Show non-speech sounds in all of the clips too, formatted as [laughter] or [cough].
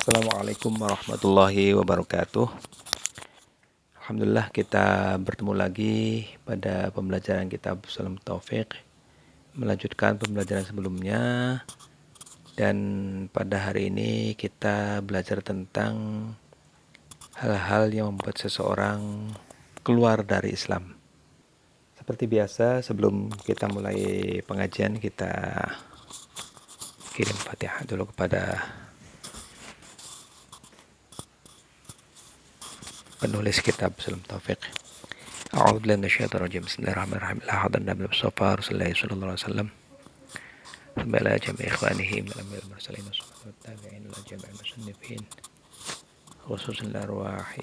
Assalamualaikum warahmatullahi wabarakatuh. Alhamdulillah kita bertemu lagi pada pembelajaran kitab Salam Taufik melanjutkan pembelajaran sebelumnya dan pada hari ini kita belajar tentang hal-hal yang membuat seseorang keluar dari Islam. Seperti biasa sebelum kita mulai pengajian kita kirim Fatihah dulu kepada penulis kitab Salam Taufik. الله الرحمن الرحيم. لا حضر النبي المصطفى رسول الله صلى الله عليه وسلم. ثم إلى جميع إخوانه من الأنبياء المرسلين والصحابة والتابعين إلى جميع المصنفين. خصوصا الأرواح.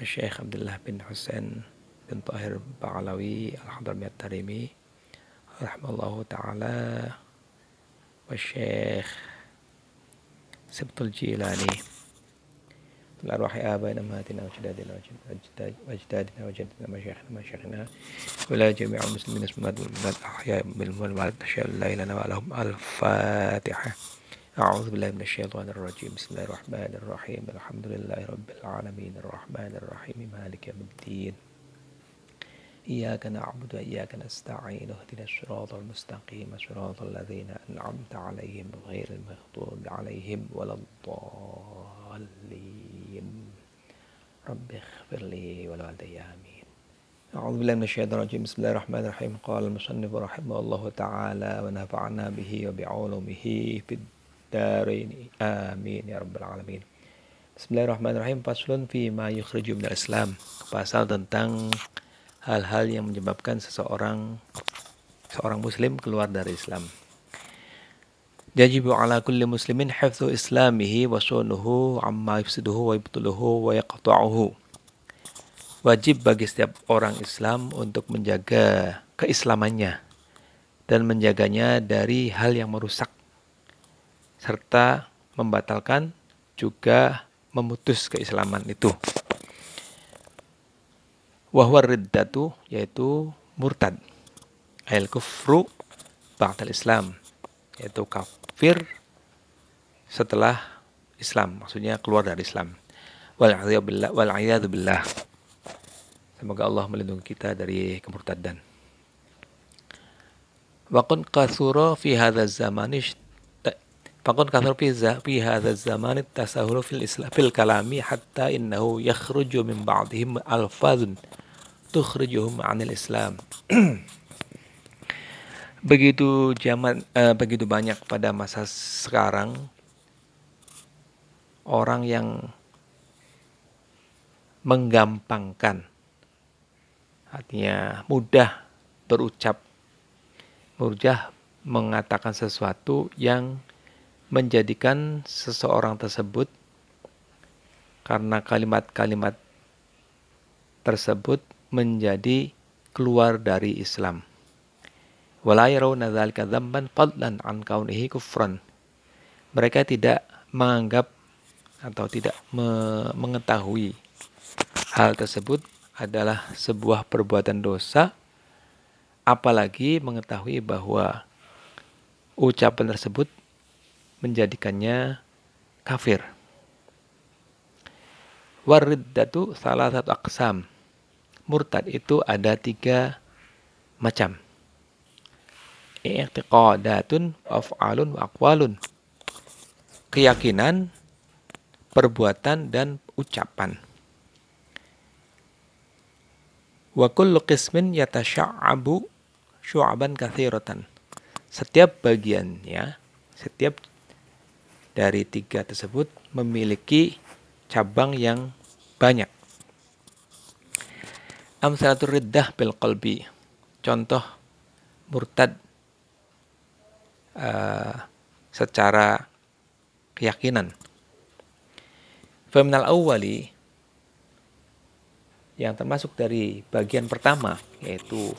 الشيخ عبد الله بن حسين بن طاهر بعلوي الحضرمي التريمي رحمه الله تعالى. والشيخ سبط الجيلاني. الأرواح آبائنا أمهاتنا وأجدادنا وأجدادنا وجدنا مشايخنا مشايخنا ولا جميع المسلمين المسلمات والمؤمنات الأحياء بالموت أشهد أن لا إله إلا الله الفاتحة. أعوذ بالله من الشيطان الرجيم. بسم الله الرحمن الرحيم. الحمد لله رب العالمين. الرحمن الرحيم. مالك يوم الدين. إياك نعبد وإياك نستعين. اهدنا الصراط المستقيم. صراط الذين أنعمت عليهم غير المغضوب عليهم ولا الضالين. رب اغفر لي ولوالدي آمين أعوذ بالله من الشيطان الرجيم بسم الله الرحمن الرحيم قال المصنف رحمه الله تعالى ونفعنا به وبعلومه في الدارين آمين يا رب العالمين Bismillahirrahmanirrahim Faslun fi ma yukhriju minal Islam Pasal tentang hal-hal yang menyebabkan seseorang seorang muslim keluar dari Islam Yajibu ala kulli muslimin hifdhu islamihi wa sunuhu amma yufsiduhu wa wa yaqta'uhu. Wajib bagi setiap orang Islam untuk menjaga keislamannya dan menjaganya dari hal yang merusak serta membatalkan juga memutus keislaman itu. Wahwa riddatu yaitu murtad. Al kufru ba'dal Islam yaitu kafir setelah Islam, maksudnya keluar dari Islam. Wal billah. Semoga Allah melindungi kita dari kemurtadan. Wa kun kathura fi hadha zaman Fakun kathur fi fi hadha zaman tasahulu fil islam fil kalami hatta innahu yakhruju min ba'dihim alfazun tukhrijuhum 'anil islam. [clears throat] begitu zaman uh, begitu banyak pada masa sekarang orang yang menggampangkan artinya mudah berucap mudah mengatakan sesuatu yang menjadikan seseorang tersebut karena kalimat-kalimat tersebut menjadi keluar dari Islam wala yarawna dzalika dzamban fadlan an kaunihi kufran. Mereka tidak menganggap atau tidak me mengetahui hal tersebut adalah sebuah perbuatan dosa apalagi mengetahui bahwa ucapan tersebut menjadikannya kafir. Wariddatu salah satu aksam. Murtad itu ada tiga macam i'tiqadatun af'alun wa aqwalun. Keyakinan, perbuatan dan ucapan. Wa kullu qismin yatasha'abu syu'aban kathiratan. Setiap bagian ya, setiap dari tiga tersebut memiliki cabang yang banyak. Amsalatul riddah bil qalbi. Contoh murtad uh, secara keyakinan. Feminal awali yang termasuk dari bagian pertama yaitu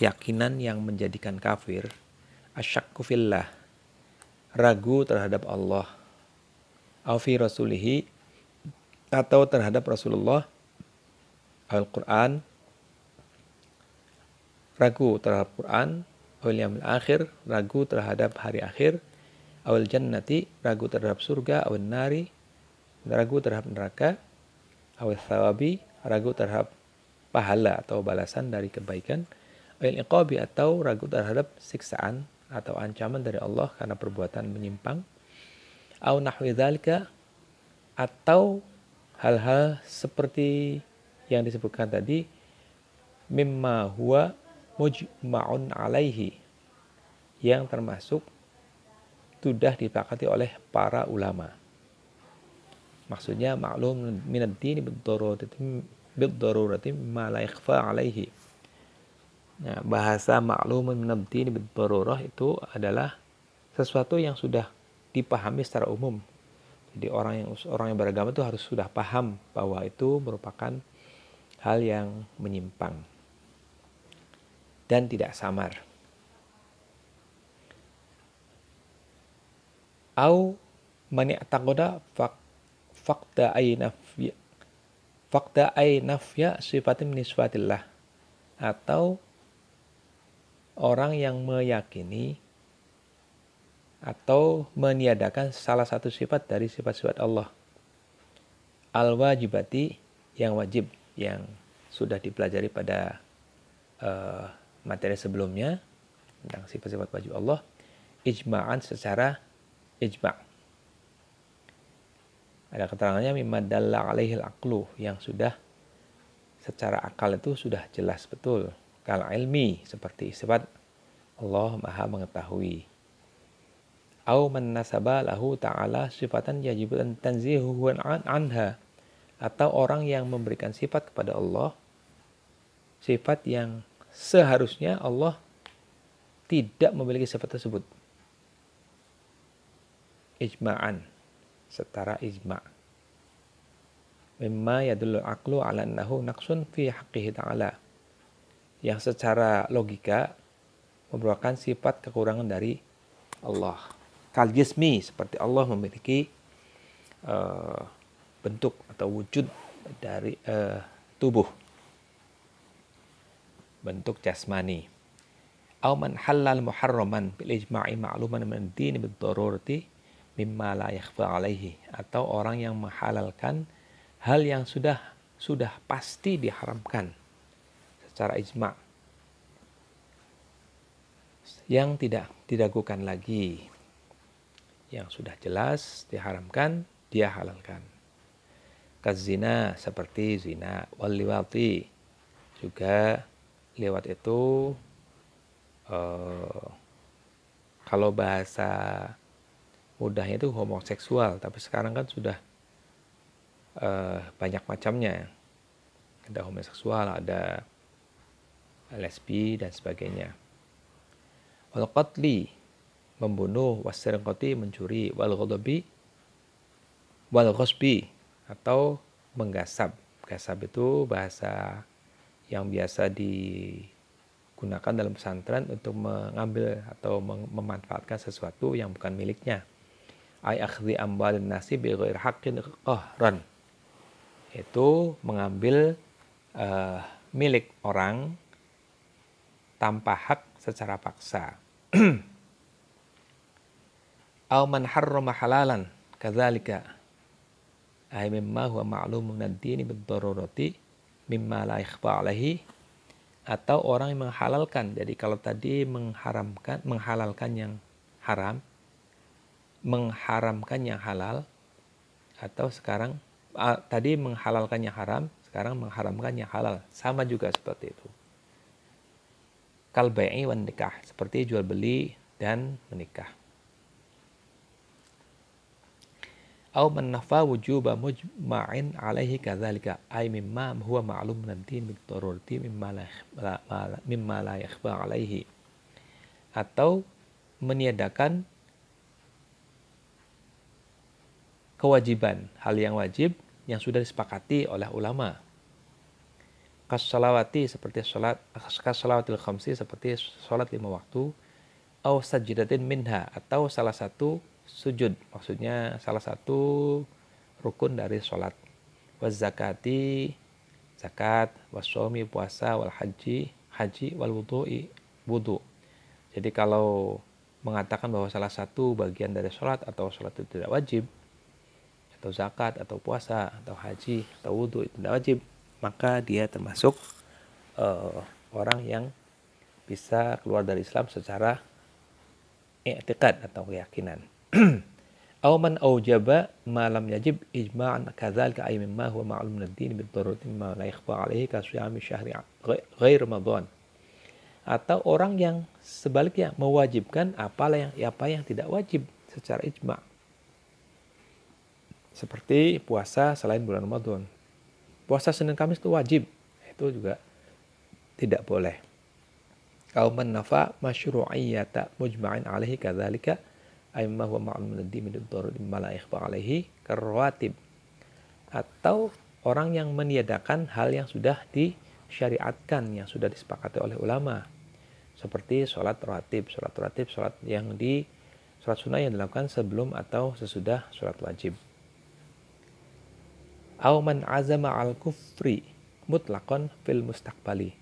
keyakinan yang menjadikan kafir asyakku fillah ragu terhadap Allah afi rasulihi atau terhadap Rasulullah Al-Quran ragu terhadap Quran wal akhir, ragu terhadap hari akhir, awal jannati ragu terhadap surga. Awal nari ragu terhadap neraka. Awal thawabi ragu terhadap pahala atau balasan dari kebaikan. Awal iqabi atau ragu terhadap siksaan atau ancaman dari Allah karena perbuatan menyimpang. Au nahwi dzalika atau hal-hal seperti yang disebutkan tadi mimma huwa mujma'un alaihi yang termasuk sudah dipakati oleh para ulama. Maksudnya maklum minad dini bid-darurati ma la ikhfa alaihi. Nah, bahasa maklum minad dini bid itu adalah sesuatu yang sudah dipahami secara umum. Jadi orang yang orang yang beragama itu harus sudah paham bahwa itu merupakan hal yang menyimpang dan tidak samar. au man i'taqada fakta ay nafya fakta ay nafya sifatin min sifatillah atau orang yang meyakini atau meniadakan salah satu sifat dari sifat-sifat Allah al wajibati yang wajib yang sudah dipelajari pada uh, materi sebelumnya tentang sifat-sifat wajib Allah ijma'an secara ijma. Ada keterangannya mimma dalla alaihil aqlu yang sudah secara akal itu sudah jelas betul. Kal ilmi seperti sifat Allah Maha mengetahui. Au man nasaba lahu ta'ala sifatan yajib an tanzihuhu an anha atau orang yang memberikan sifat kepada Allah sifat yang seharusnya Allah tidak memiliki sifat tersebut. Ijma'an setara ijma' mimma yadullu aqlu ala annahu naqsun fi haqqihi ta'ala. Yang secara logika merupakan sifat kekurangan dari Allah. Kal jismi seperti Allah memiliki uh, bentuk atau wujud dari uh, tubuh bentuk jasmani. Au man halal muharraman bil ijma'i ma'luman min ad-din bid darurati mimma la yakhfa alaihi atau orang yang menghalalkan hal yang sudah sudah pasti diharamkan secara ijma. Yang tidak diragukan lagi. Yang sudah jelas diharamkan dia halalkan. Kazina seperti zina wal liwati juga lewat itu uh, kalau bahasa mudahnya itu homoseksual tapi sekarang kan sudah uh, banyak macamnya. Ada homoseksual ada lesbi dan sebagainya. Wal qatli membunuh wasirqati mencuri. Wal ghadabi atau menggasap gasap itu bahasa yang biasa digunakan dalam pesantren untuk mengambil atau memanfaatkan sesuatu yang bukan miliknya. Ay akhdhi amwalin nasi bi haqqin qahran. Itu mengambil uh, milik orang tanpa hak secara paksa. [clears throat] Aw man harrama halalan kadzalika. Ay mimma huwa ma'lumun ad-dini bid-darurati mimma la ikhfa alaihi atau orang yang menghalalkan jadi kalau tadi mengharamkan menghalalkan yang haram mengharamkan yang halal atau sekarang uh, tadi menghalalkan yang haram, sekarang mengharamkan yang halal. Sama juga seperti itu. Kalbai wan nikah, seperti jual beli dan menikah. Au man nafa wujuba mujma'in alaihi kadzalika ay mimma huwa ma'lum min ad-din mimma la mimma la yakhfa alaihi. Atau meniadakan kewajiban, hal yang wajib yang sudah disepakati oleh ulama. Kasalawati seperti salat kasalawatil khamsi seperti salat lima waktu au sajidatin minha atau salah satu sujud. Maksudnya salah satu rukun dari salat wa zakati zakat wasomi puasa wal haji haji wal wudu'i wudu. Jadi kalau mengatakan bahwa salah satu bagian dari sholat atau sholat itu tidak wajib atau zakat atau puasa atau haji atau wudhu itu tidak wajib maka dia termasuk uh, orang yang bisa keluar dari Islam secara i'tiqad atau keyakinan. Aw man aujaba ma lam yajib ijma'an ay mimma huwa ma'lum min ad-din bi darurati ma la yakhfa alayhi ka siyami Ramadan. Atau orang yang sebaliknya mewajibkan apalah yang apa yang tidak wajib secara ijma. Seperti puasa selain bulan Ramadan. Puasa Senin Kamis itu wajib. Itu juga tidak boleh. Kau menafa masyru'iyyata mujma'in alaihi kadzalika aimma huwa ma'lum min ad-din min la ikhfa alaihi karwatib. Atau orang yang meniadakan hal yang sudah disyariatkan, yang sudah disepakati oleh ulama. Seperti sholat rawatib, sholat rawatib, sholat yang di sholat sunnah yang dilakukan sebelum atau sesudah sholat wajib. Auman azama al kufri mutlakon fil mustaqbali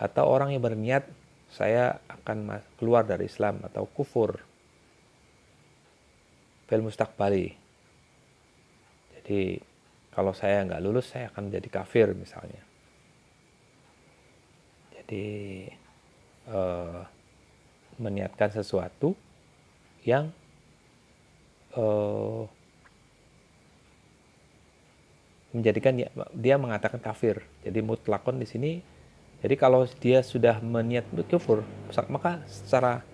atau orang yang berniat saya akan keluar dari Islam atau kufur fil mustaqbali. Jadi kalau saya nggak lulus saya akan menjadi kafir misalnya. Jadi eh, meniatkan sesuatu yang eh, menjadikan dia, dia mengatakan kafir. Jadi mutlakon di sini jadi kalau dia sudah meniat kufur, maka secara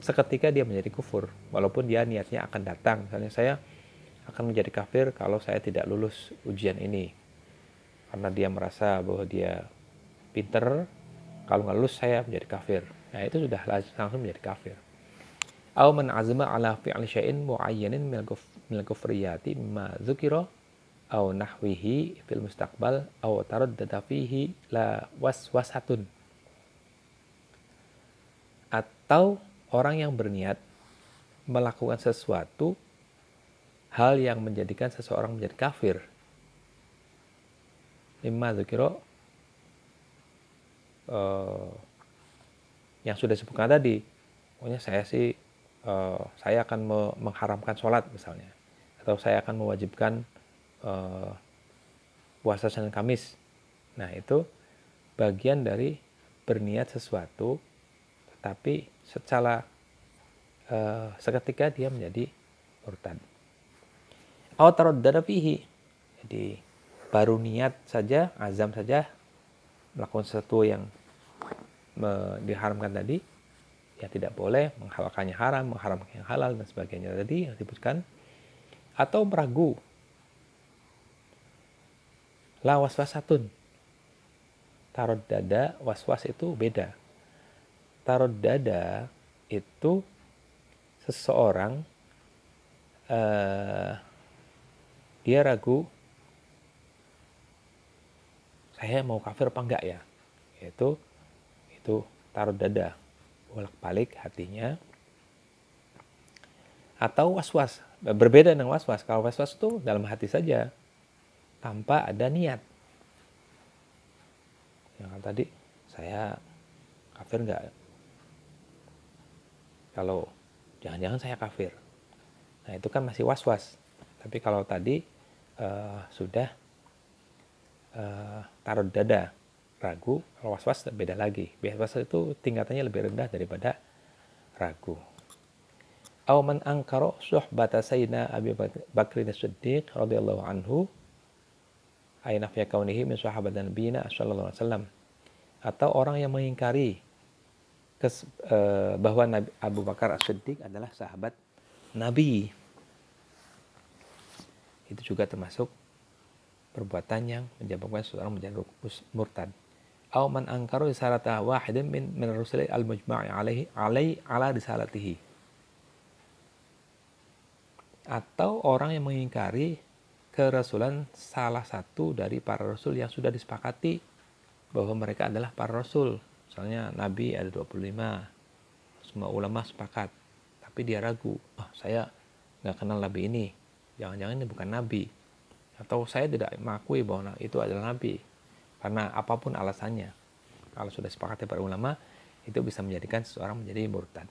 seketika dia menjadi kufur. Walaupun dia niatnya akan datang. Misalnya saya akan menjadi kafir kalau saya tidak lulus ujian ini. Karena dia merasa bahwa dia pinter, kalau nggak lulus saya menjadi kafir. Nah itu sudah langsung menjadi kafir. Au man azma ala fi'li syai'in mu'ayyanin min al-kufriyati ma dzukira au nahwihi fil mustaqbal au taraddada fihi la waswasatun atau orang yang berniat melakukan sesuatu hal yang menjadikan seseorang menjadi kafir. Lima dzikro uh, yang sudah disebutkan tadi. Pokoknya saya sih uh, saya akan mengharamkan sholat misalnya. Atau saya akan mewajibkan uh, puasa Senin Kamis. Nah, itu bagian dari berniat sesuatu tetapi secara uh, seketika dia menjadi murtad. Atau fihi. Jadi baru niat saja, azam saja melakukan sesuatu yang diharamkan tadi, ya tidak boleh menghalalkannya haram, mengharamkan yang halal dan sebagainya tadi yang disebutkan atau meragu La waswasatun. Tarot dada, waswas itu beda. Tarot dada itu seseorang uh, dia ragu saya mau kafir apa enggak ya itu itu taruh dada bolak balik hatinya atau was-was berbeda dengan was-was kalau was-was itu dalam hati saja tanpa ada niat. Yang tadi saya kafir nggak? Kalau jangan-jangan saya kafir. Nah itu kan masih was-was. Tapi kalau tadi uh, sudah uh, taruh dada ragu, kalau was-was beda lagi. Was-was itu tingkatannya lebih rendah daripada ragu. Aw man angkara suhbata sayyidina Abi Bakrin As-Siddiq radhiyallahu anhu ayna fi kaunihi min sahabat dan bina sallallahu alaihi wasallam atau orang yang mengingkari bahwa Nabi Abu Bakar As-Siddiq adalah sahabat Nabi itu juga termasuk perbuatan yang menyebabkan seorang menjadi murtad. Aw man angkaru risalata wahidin min min rusuli al-mujma'i alaihi alai ala risalatihi. Atau orang yang mengingkari kerasulan salah satu dari para rasul yang sudah disepakati bahwa mereka adalah para rasul. Misalnya Nabi ada 25, semua ulama sepakat. Tapi dia ragu, oh, saya nggak kenal Nabi ini. Jangan-jangan ini bukan Nabi. Atau saya tidak mengakui bahwa itu adalah Nabi. Karena apa pun alasannya. Kalau sudah sepakati para ulama, itu bisa menjadikan seseorang menjadi murtad.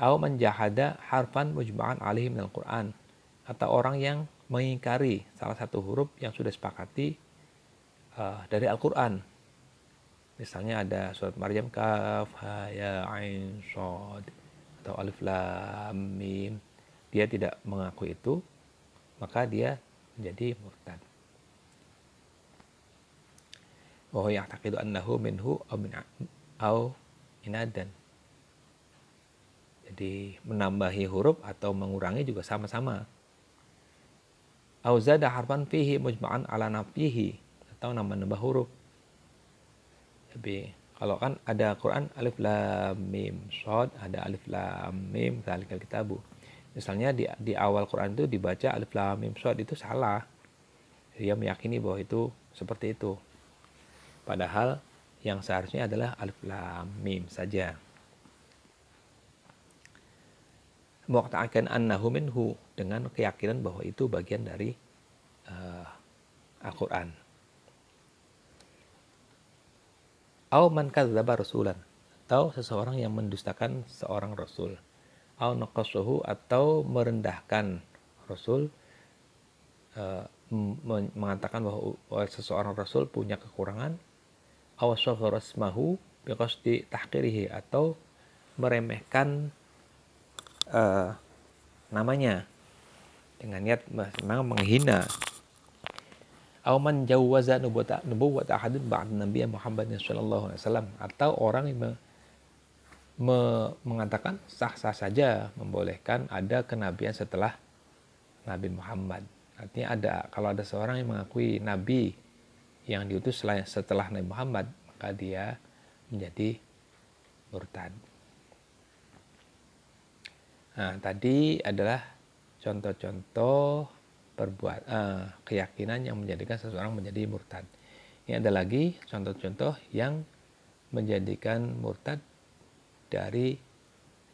Au menjahada harfan mujma'an alaihi minal Qur'an. Atau orang yang mengingkari salah satu huruf yang sudah sepakati uh, dari Al-Quran. Misalnya ada surat Maryam kaf, ha, ya, ain, sod, atau alif, lam, mim. Dia tidak mengakui itu, maka dia menjadi murtad. Wa ya'taqidu annahu minhu au min au inadan. Jadi menambahi huruf atau mengurangi juga sama-sama. Au zada harfan fihi mujma'an ala nafihi atau nambah-nambah huruf. Jadi kalau kan ada Quran alif lam mim shad ada alif lam mim zalikal kitabu. Misalnya di di awal Quran itu dibaca alif lam mim shad itu salah. Dia meyakini bahwa itu seperti itu. Padahal yang seharusnya adalah alif lam mim saja. Muqta'akan annahu minhu dengan keyakinan bahwa itu bagian dari uh, Al-Qur'an. Au man kadzdzaba rasulan. Atau seseorang yang mendustakan seorang rasul. Au naqasuhu atau merendahkan rasul uh, mengatakan bahwa seseorang rasul punya kekurangan. Awasagharasmahu biqasdi tahqirihi atau meremehkan uh, namanya. Dengan niat memang menghina aw man jawwaza nubuwata nubuwat ahadun ba'd Nabi Muhammad sallallahu alaihi wasallam atau orang yang me, me, mengatakan sah-sah saja membolehkan ada kenabian setelah Nabi Muhammad. Artinya ada kalau ada seorang yang mengakui nabi yang diutus setelah Nabi Muhammad, maka dia menjadi murtad. Nah, tadi adalah contoh-contoh perbuat uh, keyakinan yang menjadikan seseorang menjadi murtad. Ini ada lagi contoh-contoh yang menjadikan murtad dari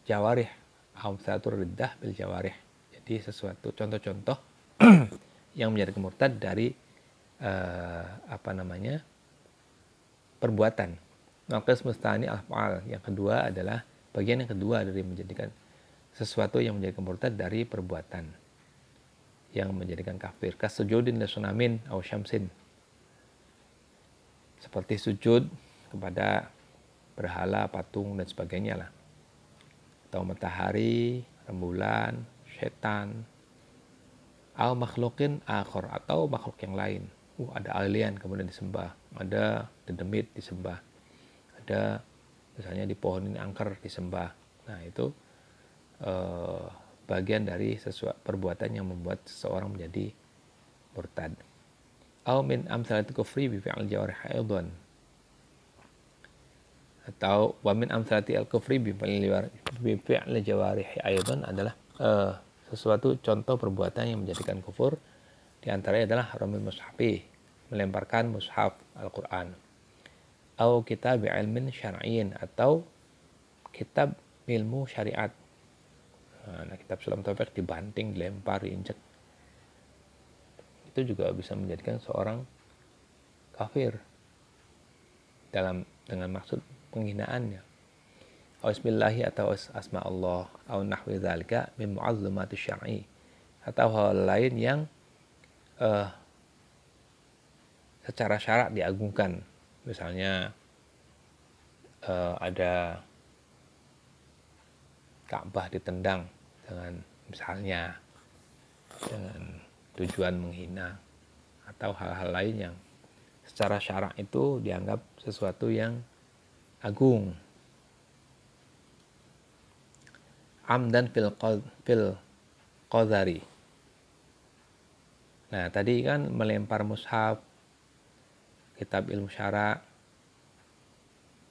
jawarih, amsatur riddah bil jawarih. Jadi sesuatu contoh-contoh [clears throat] yang menjadikan murtad dari uh, apa namanya perbuatan. Maka semestani afal yang kedua adalah bagian yang kedua dari menjadikan sesuatu yang menjadikan murtad dari perbuatan yang menjadikan kafir. Kasujudin sunamin au syamsin. Seperti sujud kepada berhala, patung dan sebagainya lah. Atau matahari, rembulan, setan, al makhlukin akhor atau makhluk yang lain uh, ada alien kemudian disembah, ada dedemit disembah, ada misalnya di pohon ini angker disembah. Nah itu uh, bagian dari sesuatu perbuatan yang membuat seseorang menjadi murtad. Au min amsalati kufri bi fi'al jawarih aidan. Atau wa min amsalati al kufri bi fi'al jawarih aidan adalah uh, sesuatu contoh perbuatan yang menjadikan kufur di antaranya adalah haramil mushafi, melemparkan mushaf Al-Quran. Atau kitab ilmin syar'iin atau kitab ilmu syariat. Nah, kitab sulam taufik dibanting, dilempar, diinjek. Itu juga bisa menjadikan seorang kafir dalam dengan maksud penghinaannya. Bismillahi atau asma Allah atau nahwi dzalika min mu'azzamati syar'i atau hal lain yang uh, secara syarak diagungkan. Misalnya uh, ada Ka'bah ditendang dengan misalnya dengan tujuan menghina atau hal-hal lain yang secara syarak itu dianggap sesuatu yang agung. Amdan fil fil qadari Nah, tadi kan melempar mushaf, kitab ilmu syara,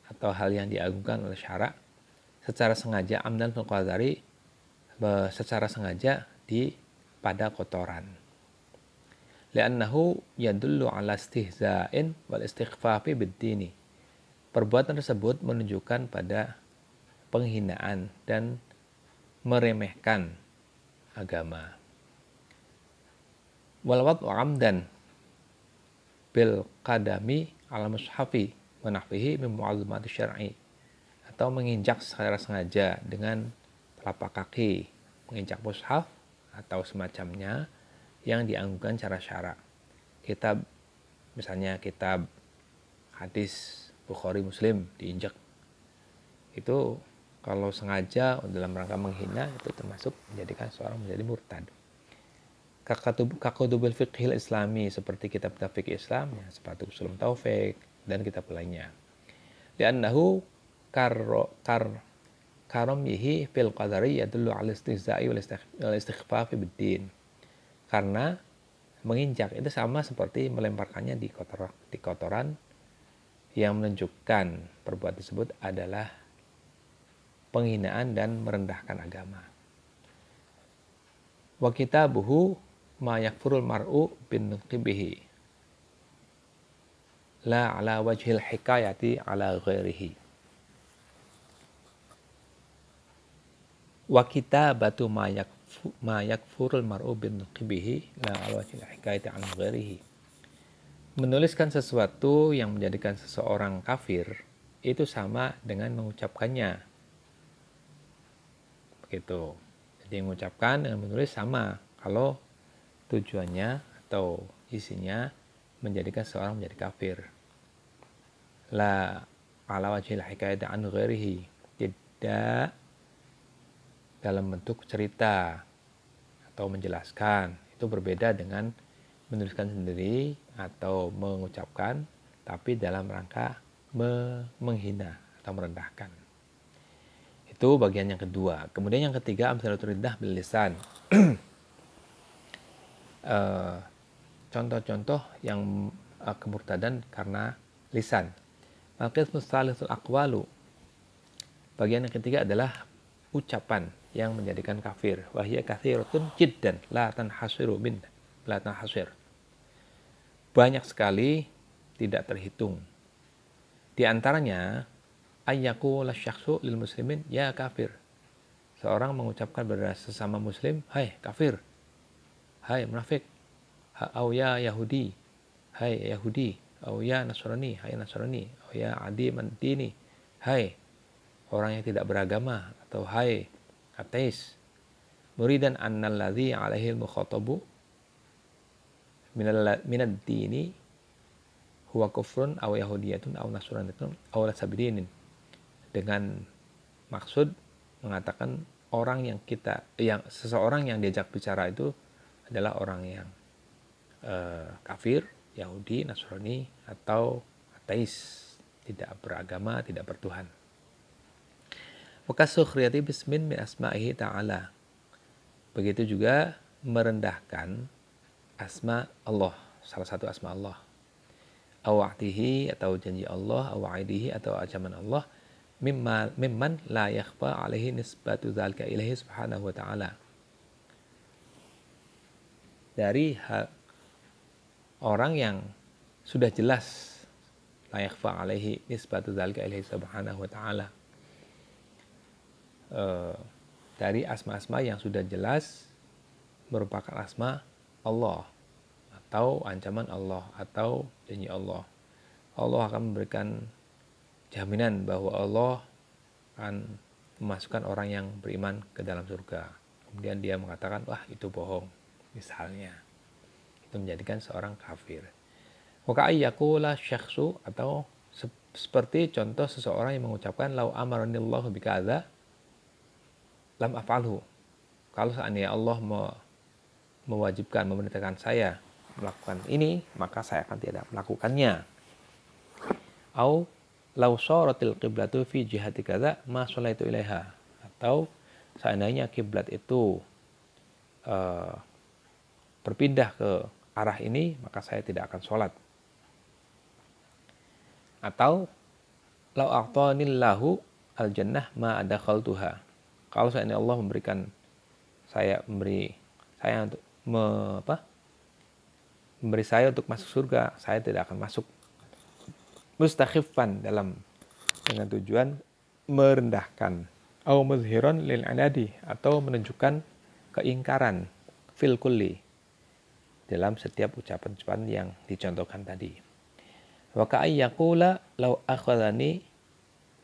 atau hal yang diagungkan oleh syara, secara sengaja amdan fil secara sengaja di pada kotoran. Li'annahu yadullu ala istihza'in wal istighfafi bid-dini. Perbuatan tersebut menunjukkan pada penghinaan dan meremehkan agama walawat amdan bil qadami ala mushafi menahfihi min syar'i atau menginjak secara sengaja dengan telapak kaki menginjak mushaf atau semacamnya yang dianggurkan secara syarak. Kitab misalnya kitab hadis Bukhari Muslim diinjak itu kalau sengaja dalam rangka menghina itu termasuk menjadikan seorang menjadi murtad. Kakutubul fiqhil islami seperti kitab-kitab fikih Islam ya, sepatu usulum taufik dan kitab lainnya. Liannahu kar kar karamihi fil qadari yadullu ala istihza'i wal istighfafi biddin. Karena menginjak itu sama seperti melemparkannya di kotor di kotoran yang menunjukkan perbuatan tersebut adalah penghinaan dan merendahkan agama. Wa kitabuhu ma yakfurul mar'u bin qibihi la ala wajhil hikayati ala ghairihi wa kitabatu ma yakfu ma yakfurul mar'u bin la ala wajhil hikayati ala ghairihi menuliskan sesuatu yang menjadikan seseorang kafir itu sama dengan mengucapkannya begitu jadi mengucapkan dengan menulis sama kalau tujuannya atau isinya menjadikan seorang menjadi kafir. La ala wajhil hikayat an ghairihi. Tidak dalam bentuk cerita atau menjelaskan. Itu berbeda dengan menuliskan sendiri atau mengucapkan tapi dalam rangka menghina atau merendahkan. Itu bagian yang kedua. Kemudian yang ketiga amsalatul riddah bil lisan. [clears throat] Eh, contoh-contoh yang uh, kemurtadan karena lisan. Maqis mustalisul aqwalu. Bagian yang ketiga adalah ucapan yang menjadikan kafir. Wahia kathiratun jiddan la tanhasiru min la tanhasir. Banyak sekali tidak terhitung. Di antaranya ayyaku la syakhsu lil muslimin ya kafir. Seorang mengucapkan kepada sesama muslim, "Hai kafir." hai munafik au ya Yahudi hai Yahudi au ya Nasrani hai Nasrani au ya adi mantini hai orang yang tidak beragama atau hai ateis. Muridan annalladzi alaihi al-mukhatabu minad dini huwa kufrun aw yahudiyatun aw nasraniyatun aw lasabidinin dengan maksud mengatakan orang yang kita yang seseorang yang diajak bicara itu adalah orang yang uh, kafir, Yahudi, Nasrani, atau ateis, tidak beragama, tidak bertuhan. Maka sukhriyati bismin min asma'ihi ta'ala. Begitu juga merendahkan asma Allah, salah satu asma Allah. Awa'tihi atau janji Allah, awa'idihi atau ajaman Allah, mimman, la yakhfa alaihi nisbatu dhalika ilahi subhanahu wa ta'ala dari hal orang yang sudah jelas layak fa alaihi nisbatu dzalika ilaihi subhanahu wa ta'ala e, dari asma-asma yang sudah jelas merupakan asma Allah atau ancaman Allah atau janji Allah. Allah akan memberikan jaminan bahwa Allah akan memasukkan orang yang beriman ke dalam surga. Kemudian dia mengatakan wah itu bohong misalnya. Itu menjadikan seorang kafir. Maka ayyakula syakhsu atau seperti contoh seseorang yang mengucapkan lau amaranillahu bikadza lam af'alhu kalau seandainya Allah mewajibkan memerintahkan saya melakukan ini maka saya akan tidak melakukannya au lau sorotil qiblatu fi jihati kadza ma itu ilaiha atau seandainya kiblat itu uh, berpindah ke arah ini, maka saya tidak akan sholat. Atau lau a'tanillahu al jannah ma ada tuha. Kalau ini Allah memberikan saya memberi saya untuk me, apa, memberi saya untuk masuk surga, saya tidak akan masuk. Mustakhifan dalam dengan tujuan merendahkan atau muzhiron lil anadi atau menunjukkan keingkaran fil kulli dalam setiap ucapan-ucapan yang dicontohkan tadi. Wa ka'ayyakula law akhadhani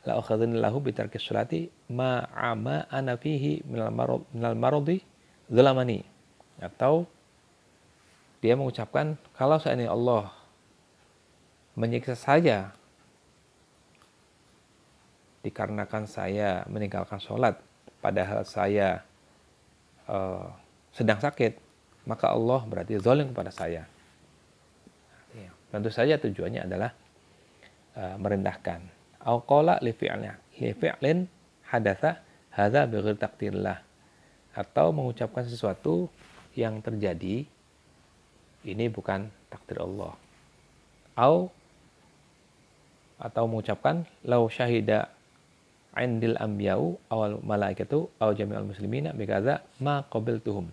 la lahu bitarki salati ma'ama ana fihi atau dia mengucapkan kalau seandainya Allah menyiksa saya dikarenakan saya meninggalkan sholat padahal saya uh, sedang sakit maka Allah berarti zalim kepada saya. Ya, tentu saja tujuannya adalah uh, merendahkan au qala li fi'lin hadatha hadza bighairi takdirillah atau mengucapkan sesuatu yang terjadi ini bukan takdir Allah. Au atau mengucapkan lau syahida indil ambiyau awal malaikatu aw jami'al muslimina bikaza ma qabiltuhum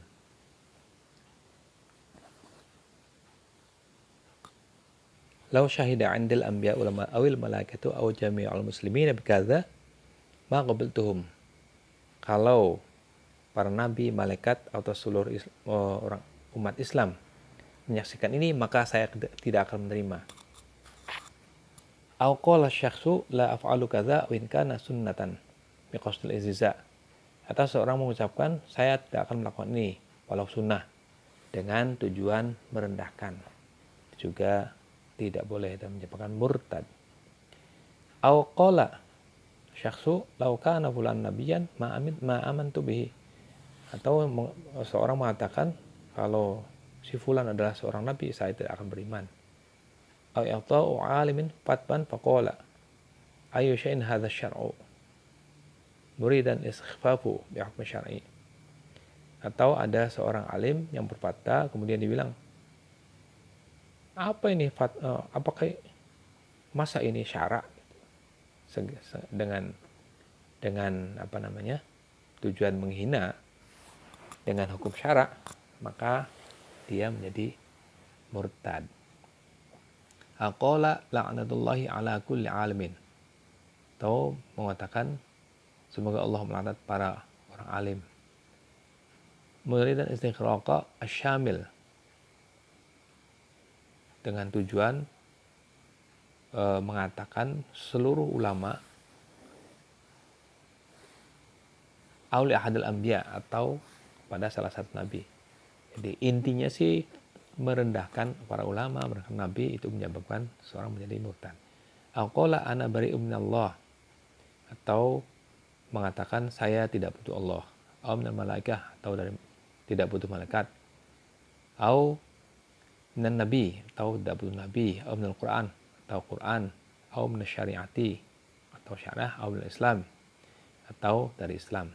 Lau syahida andil anbiya ulama awil malaikatu aw jami'ul muslimin bikadza ma qabiltuhum. Kalau para nabi, malaikat atau seluruh orang umat Islam menyaksikan ini maka saya tidak akan menerima. Aw qala syakhsu la af'alu kadza wa in kana sunnatan biqasdil iziza. Atau seorang mengucapkan saya tidak akan melakukan ini walau sunnah dengan tujuan merendahkan. Juga tidak boleh dan menyebabkan murtad. Au qala syakhsu law fulan nabiyan ma amin ma amantu bihi. Atau seorang mengatakan kalau si fulan adalah seorang nabi saya tidak akan beriman. Au yata'u alimin fatban faqala ayu syai'in hadha syar'u muridan istighfafu bi syar'i. Atau ada seorang alim yang berfatwa kemudian dibilang apa ini fat, uh, apakah masa ini syarak dengan dengan apa namanya tujuan menghina dengan hukum syarak maka dia menjadi murtad. Aqala la'natullahi ala kulli alimin. Atau mengatakan semoga Allah melaknat para orang alim. Muridan istighraqa asyamil dengan tujuan e, mengatakan seluruh ulama auli ahadul anbiya atau pada salah satu nabi. Jadi intinya sih merendahkan para ulama, merendahkan nabi itu menyebabkan seorang menjadi murtad. Aqala ana bari'u minallah atau mengatakan saya tidak butuh Allah. Au malaikah atau dari tidak butuh malaikat. Au minan nabi atau dabul nabi atau minal Quran atau Quran atau min syariati atau syarah atau min Islam atau dari Islam.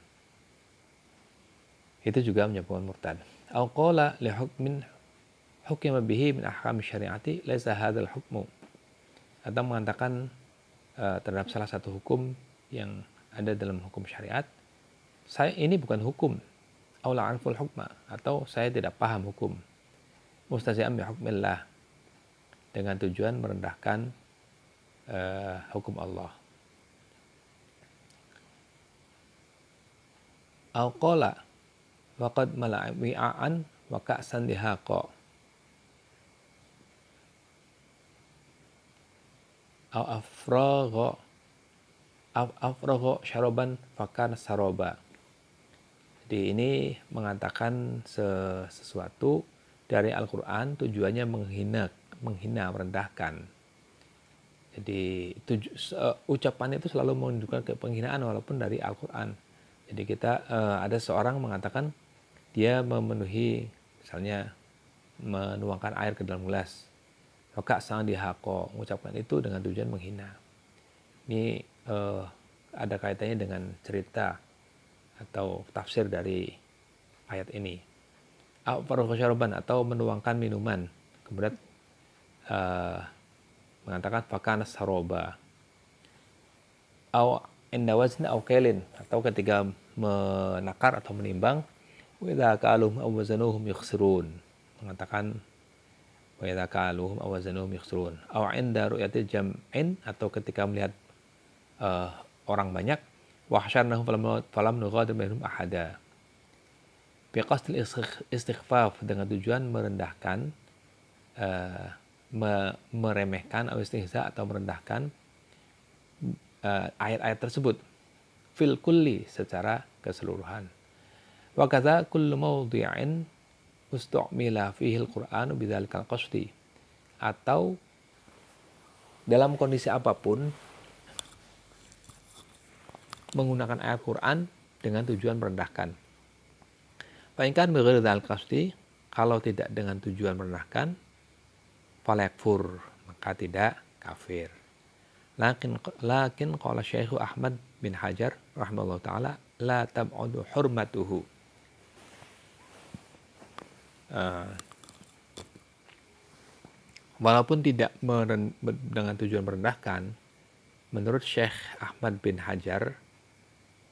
Itu juga menyebabkan murtad. Au qala li hukmin hukima bihi min ahkam syariati laisa hadzal hukmu. Atau mengatakan uh, terhadap salah satu hukum yang ada dalam hukum syariat saya ini bukan hukum. Aula anful hukma. Atau saya tidak paham hukum mustazi'an bihukmillah dengan tujuan merendahkan uh, hukum Allah. Au qala waqad mala'a wi'an wa ka'san dihaqa. Au afragha afragha syaraban saroba. Jadi ini mengatakan sesuatu dari Al-Quran tujuannya menghina, menghina, merendahkan. Jadi tuju, uh, ucapan itu selalu menunjukkan ke penghinaan walaupun dari Al-Quran. Jadi kita uh, ada seorang mengatakan dia memenuhi misalnya menuangkan air ke dalam gelas. Maka sang dihako mengucapkan itu dengan tujuan menghina. Ini uh, ada kaitannya dengan cerita atau tafsir dari ayat ini syarban atau menuangkan minuman. Kemudian uh, mengatakan fakana saroba. Au indawazna au kailin atau ketika menakar atau menimbang wa idza kalum aw wazanuhum yukhsirun. Mengatakan wa idza kaluhum aw wazanuhum yukhsirun. Au inda ru'yati jam'in atau ketika melihat uh, orang banyak wa hasyarnahum falam nughadir minhum ahada biqasdil istighfaf dengan tujuan merendahkan uh, me meremehkan atau istihza atau merendahkan uh, ayat-ayat tersebut fil kulli secara keseluruhan. Wa kadza kullu mawdi'in ustu'mila fihi al-Qur'an bidzalikal qasdi. Atau dalam kondisi apa pun menggunakan ayat Quran dengan tujuan merendahkan. Fa'inkan al qasdi kalau tidak dengan tujuan merendahkan falakfur maka tidak kafir. Lakin lakin qala Syekh Ahmad bin Hajar rahimahullah taala la tab'udu hurmatuhu. Uh, walaupun tidak dengan tujuan merendahkan, menurut Syekh Ahmad bin Hajar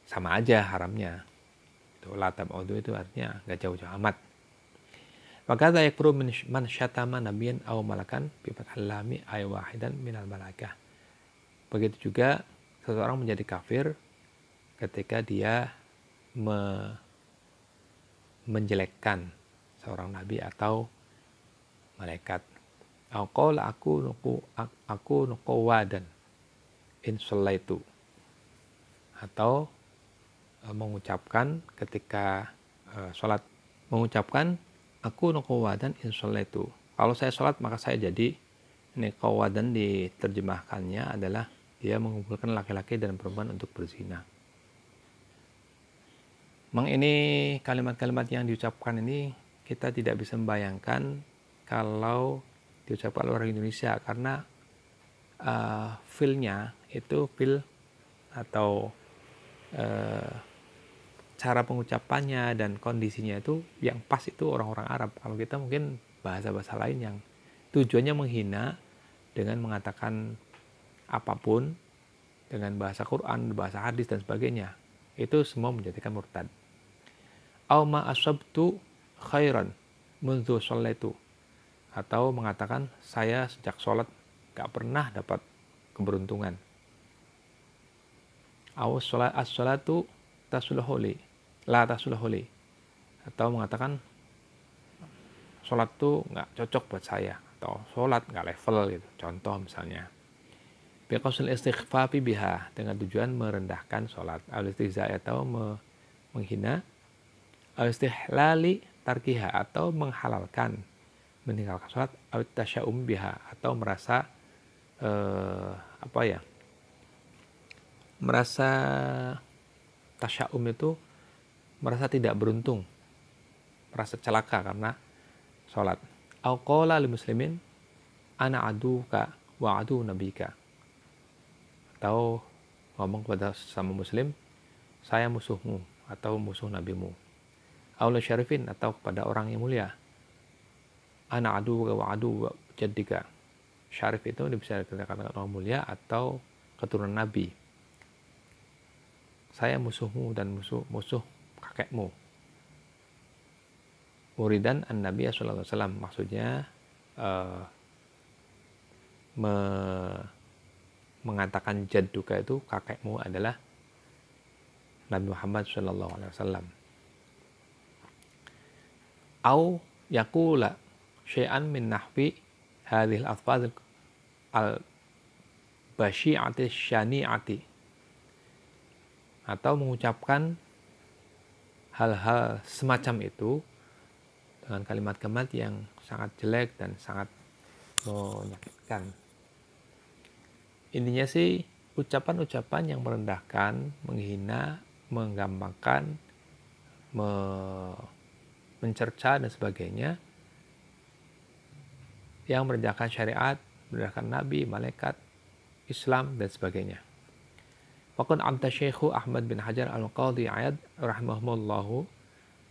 sama aja haramnya. Itu la tab'udu itu artinya nggak jauh-jauh amat. Maka yakfuru man syatama nabiyan aw malakan bi fathil lami ay wahidan minal malakah. Begitu juga seseorang menjadi kafir ketika dia me menjelekkan seorang nabi atau malaikat. Aku aku nuku aku nuku wadan in itu atau mengucapkan ketika e, sholat mengucapkan aku nukawadan itu. Kalau saya sholat maka saya jadi ini kawadan diterjemahkannya adalah dia mengumpulkan laki-laki dan perempuan untuk berzina. Memang ini kalimat-kalimat yang diucapkan ini kita tidak bisa membayangkan kalau diucapkan orang Indonesia karena uh, feel-nya itu feel atau uh, cara pengucapannya dan kondisinya itu yang pas itu orang-orang Arab. Kalau kita mungkin bahasa-bahasa lain yang tujuannya menghina dengan mengatakan apa pun dengan bahasa Quran, bahasa hadis dan sebagainya. Itu semua menjadikan murtad. Auma asabtu khairan mundu itu atau mengatakan saya sejak sholat gak pernah dapat keberuntungan. Awas sholat as-sholatu tasulhuli la tasulahuli atau mengatakan sholat tuh nggak cocok buat saya. Atau sholat nggak level gitu. Contoh misalnya. Biqasul istighfafi biha dengan tujuan merendahkan sholat. Al atau me menghina. Al istihlali tarkiha atau menghalalkan meninggalkan sholat. Al tasyaum biha atau merasa eh, apa ya? Merasa tasyaum itu merasa tidak beruntung, merasa celaka karena sholat. Auqala li muslimin ana aduka wa adu nabika. Atau ngomong kepada sesama muslim, saya musuhmu atau musuh nabimu. Aula syarifin atau kepada orang yang mulia. Ana adu wa adu jadika. Syarif itu bisa dikatakan orang mulia atau keturunan nabi. Saya musuhmu dan musuh musuh kakekmu. Muridan an Nabi Sallallahu Alaihi Wasallam maksudnya uh, me mengatakan jadduka itu kakekmu adalah Nabi Muhammad Sallallahu Alaihi Wasallam. Au yakula syai'an min nahwi hadhil alfaz al basyi'ati syani'ati atau mengucapkan hal-hal semacam itu dengan kalimat-kalimat yang sangat jelek dan sangat menyakitkan. Intinya sih ucapan-ucapan yang merendahkan, menghina, menggampangkan, me mencerca dan sebagainya yang merendahkan syariat, merendahkan nabi, malaikat, Islam dan sebagainya. Waqad amta Syekhu Ahmad bin Hajar al-Qadhi Ayad rahimahullahu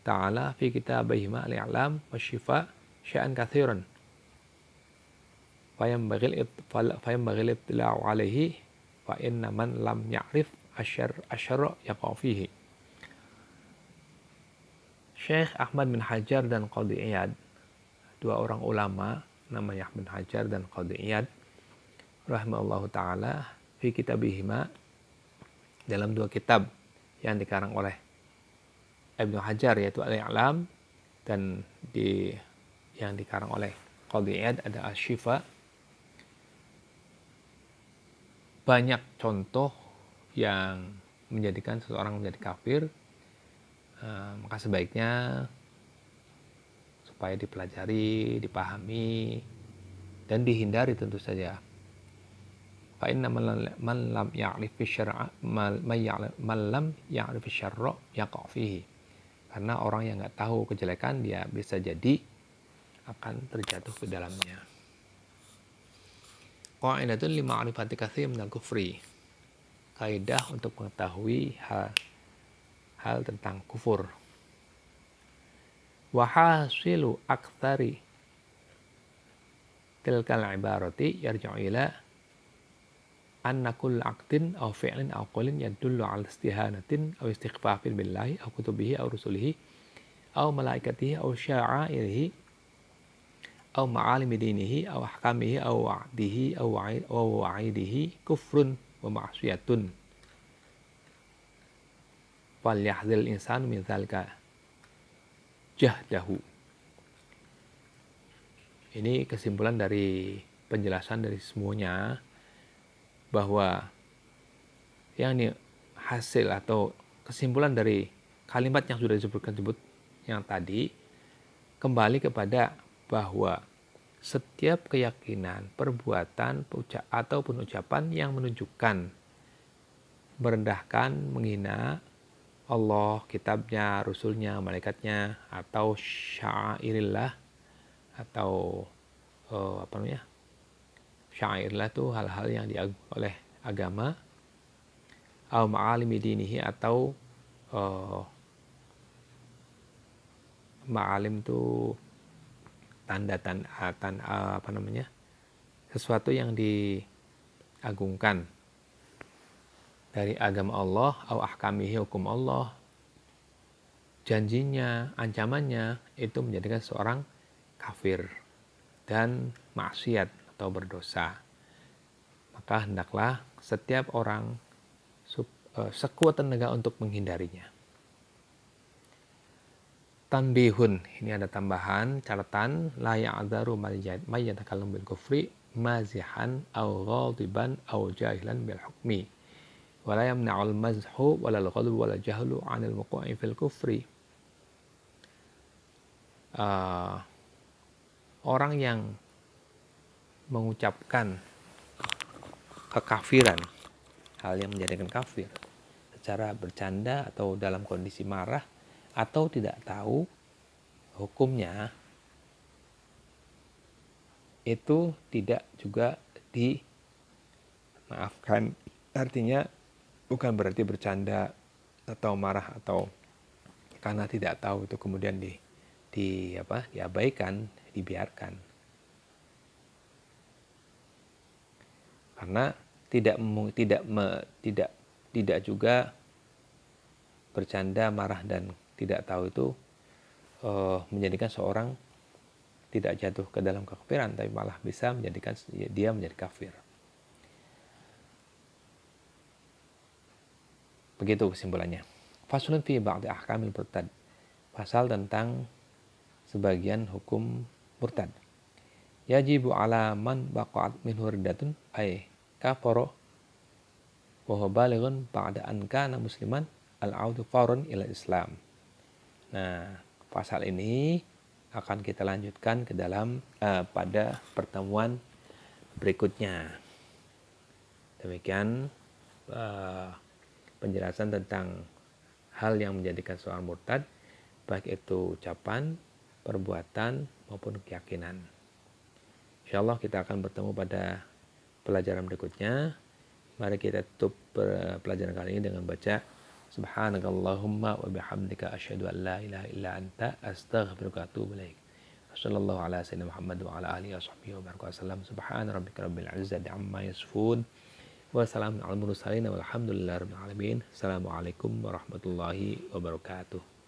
ta'ala fi kitabihima al-i'lam wa syifa sya'an kathiran. Fayambagil fayambagil ittila'u alaihi fa inna man lam ya'rif asyar asyara yaqa fihi. Syekh Ahmad bin Hajar dan Qadhi Iyad dua orang ulama namanya Ahmad bin Hajar dan Qadhi Iyad rahimahullahu taala fi kitabihima dalam dua kitab yang dikarang oleh Ibnu Hajar yaitu Al-I'lam dan di yang dikarang oleh Qadhi Iyad ada Asy-Syifa banyak contoh yang menjadikan seseorang menjadi kafir, uh, maka sebaiknya supaya dipelajari, dipahami, dan dihindari tentu saja. Fa inna man lam ya'rif syar'a man lam ya'rif syar'a yaqa fihi. Karena orang yang nggak tahu kejelekan dia bisa jadi akan terjatuh ke dalamnya. Qa'idatun lima arifati katsir minal kufri. Kaidah untuk mengetahui hal hal tentang kufur. Wahasilu aktsari tilkal ibarati yarji'u ila anna kull aqdin aw fi'lin aw qawlin yadullu ala istihanatin aw istighfafin billahi aw kutubihi aw rusulihi aw malaikatihi aw sya'airihi aw ma'alimi dinihi aw ahkamihi aw wa'dihi aw wa'idihi kufrun wa ma'siyatun. Fal yahzil insanu min dzalika jahdahu. Ini kesimpulan dari penjelasan dari semuanya bahwa yang ini hasil atau kesimpulan dari kalimat yang sudah disebutkan sebut yang tadi kembali kepada bahwa setiap keyakinan, perbuatan, ataupun ucapan yang menunjukkan merendahkan, menghina Allah, kitabnya, rasulnya, malaikatnya, atau syairillah atau uh, apa namanya syairlah itu hal-hal yang diagung oleh agama au ma'alimi dinihi atau uh, ma'alim itu tanda tanda tan, uh, apa namanya sesuatu yang diagungkan dari agama Allah au ahkamihi hukum Allah janjinya ancamannya itu menjadikan seorang kafir dan maksiat atau berdosa. Maka hendaklah setiap orang uh, sekuat tenaga untuk menghindarinya. Tanbihun, ini ada tambahan catatan la ya'dharu may yatakallamu bil kufri mazihan aw ghadiban aw jahilan bil hukmi wala yamna'ul mazhu wala al-ghadab wala jahlu 'anil wuqu'i fil kufri. Uh, orang yang mengucapkan kekafiran, hal yang menjadikan kafir. Secara bercanda atau dalam kondisi marah atau tidak tahu hukumnya itu tidak juga dimaafkan. Artinya bukan berarti bercanda atau marah atau karena tidak tahu itu kemudian di di apa diabaikan dibiarkan. Karena tidak tidak me, tidak tidak juga bercanda, marah dan tidak tahu itu uh, menjadikan seorang tidak jatuh ke dalam kekafiran, tapi malah bisa menjadikan dia menjadi kafir. Begitu kesimpulannya. Fasulun fi ba'di ahkamil murtad. Pasal tentang sebagian hukum murtad. Yajibu ala man baqa'at min hurdatun ay kafaro wa huwa balighun ba'da an musliman al-audu ila Islam. Nah, pasal ini akan kita lanjutkan ke dalam uh, pada pertemuan berikutnya. Demikian uh, penjelasan tentang hal yang menjadikan seorang murtad, baik itu ucapan, perbuatan, maupun keyakinan. Insya Allah kita akan bertemu pada pelajaran berikutnya. Mari kita tutup pelajaran kali ini dengan baca Subhanakallahumma wa bihamdika asyhadu an la ilaha illa anta astaghfiruka wa atubu ilaik. Sallallahu ala sayyidina Muhammad wa ala alihi washabbihi wa baraka wasallam. Subhana rabbika rabbil izzati amma yasifun. Wa salamun alal mursalin walhamdulillahi rabbil alamin. Assalamualaikum warahmatullahi wabarakatuh.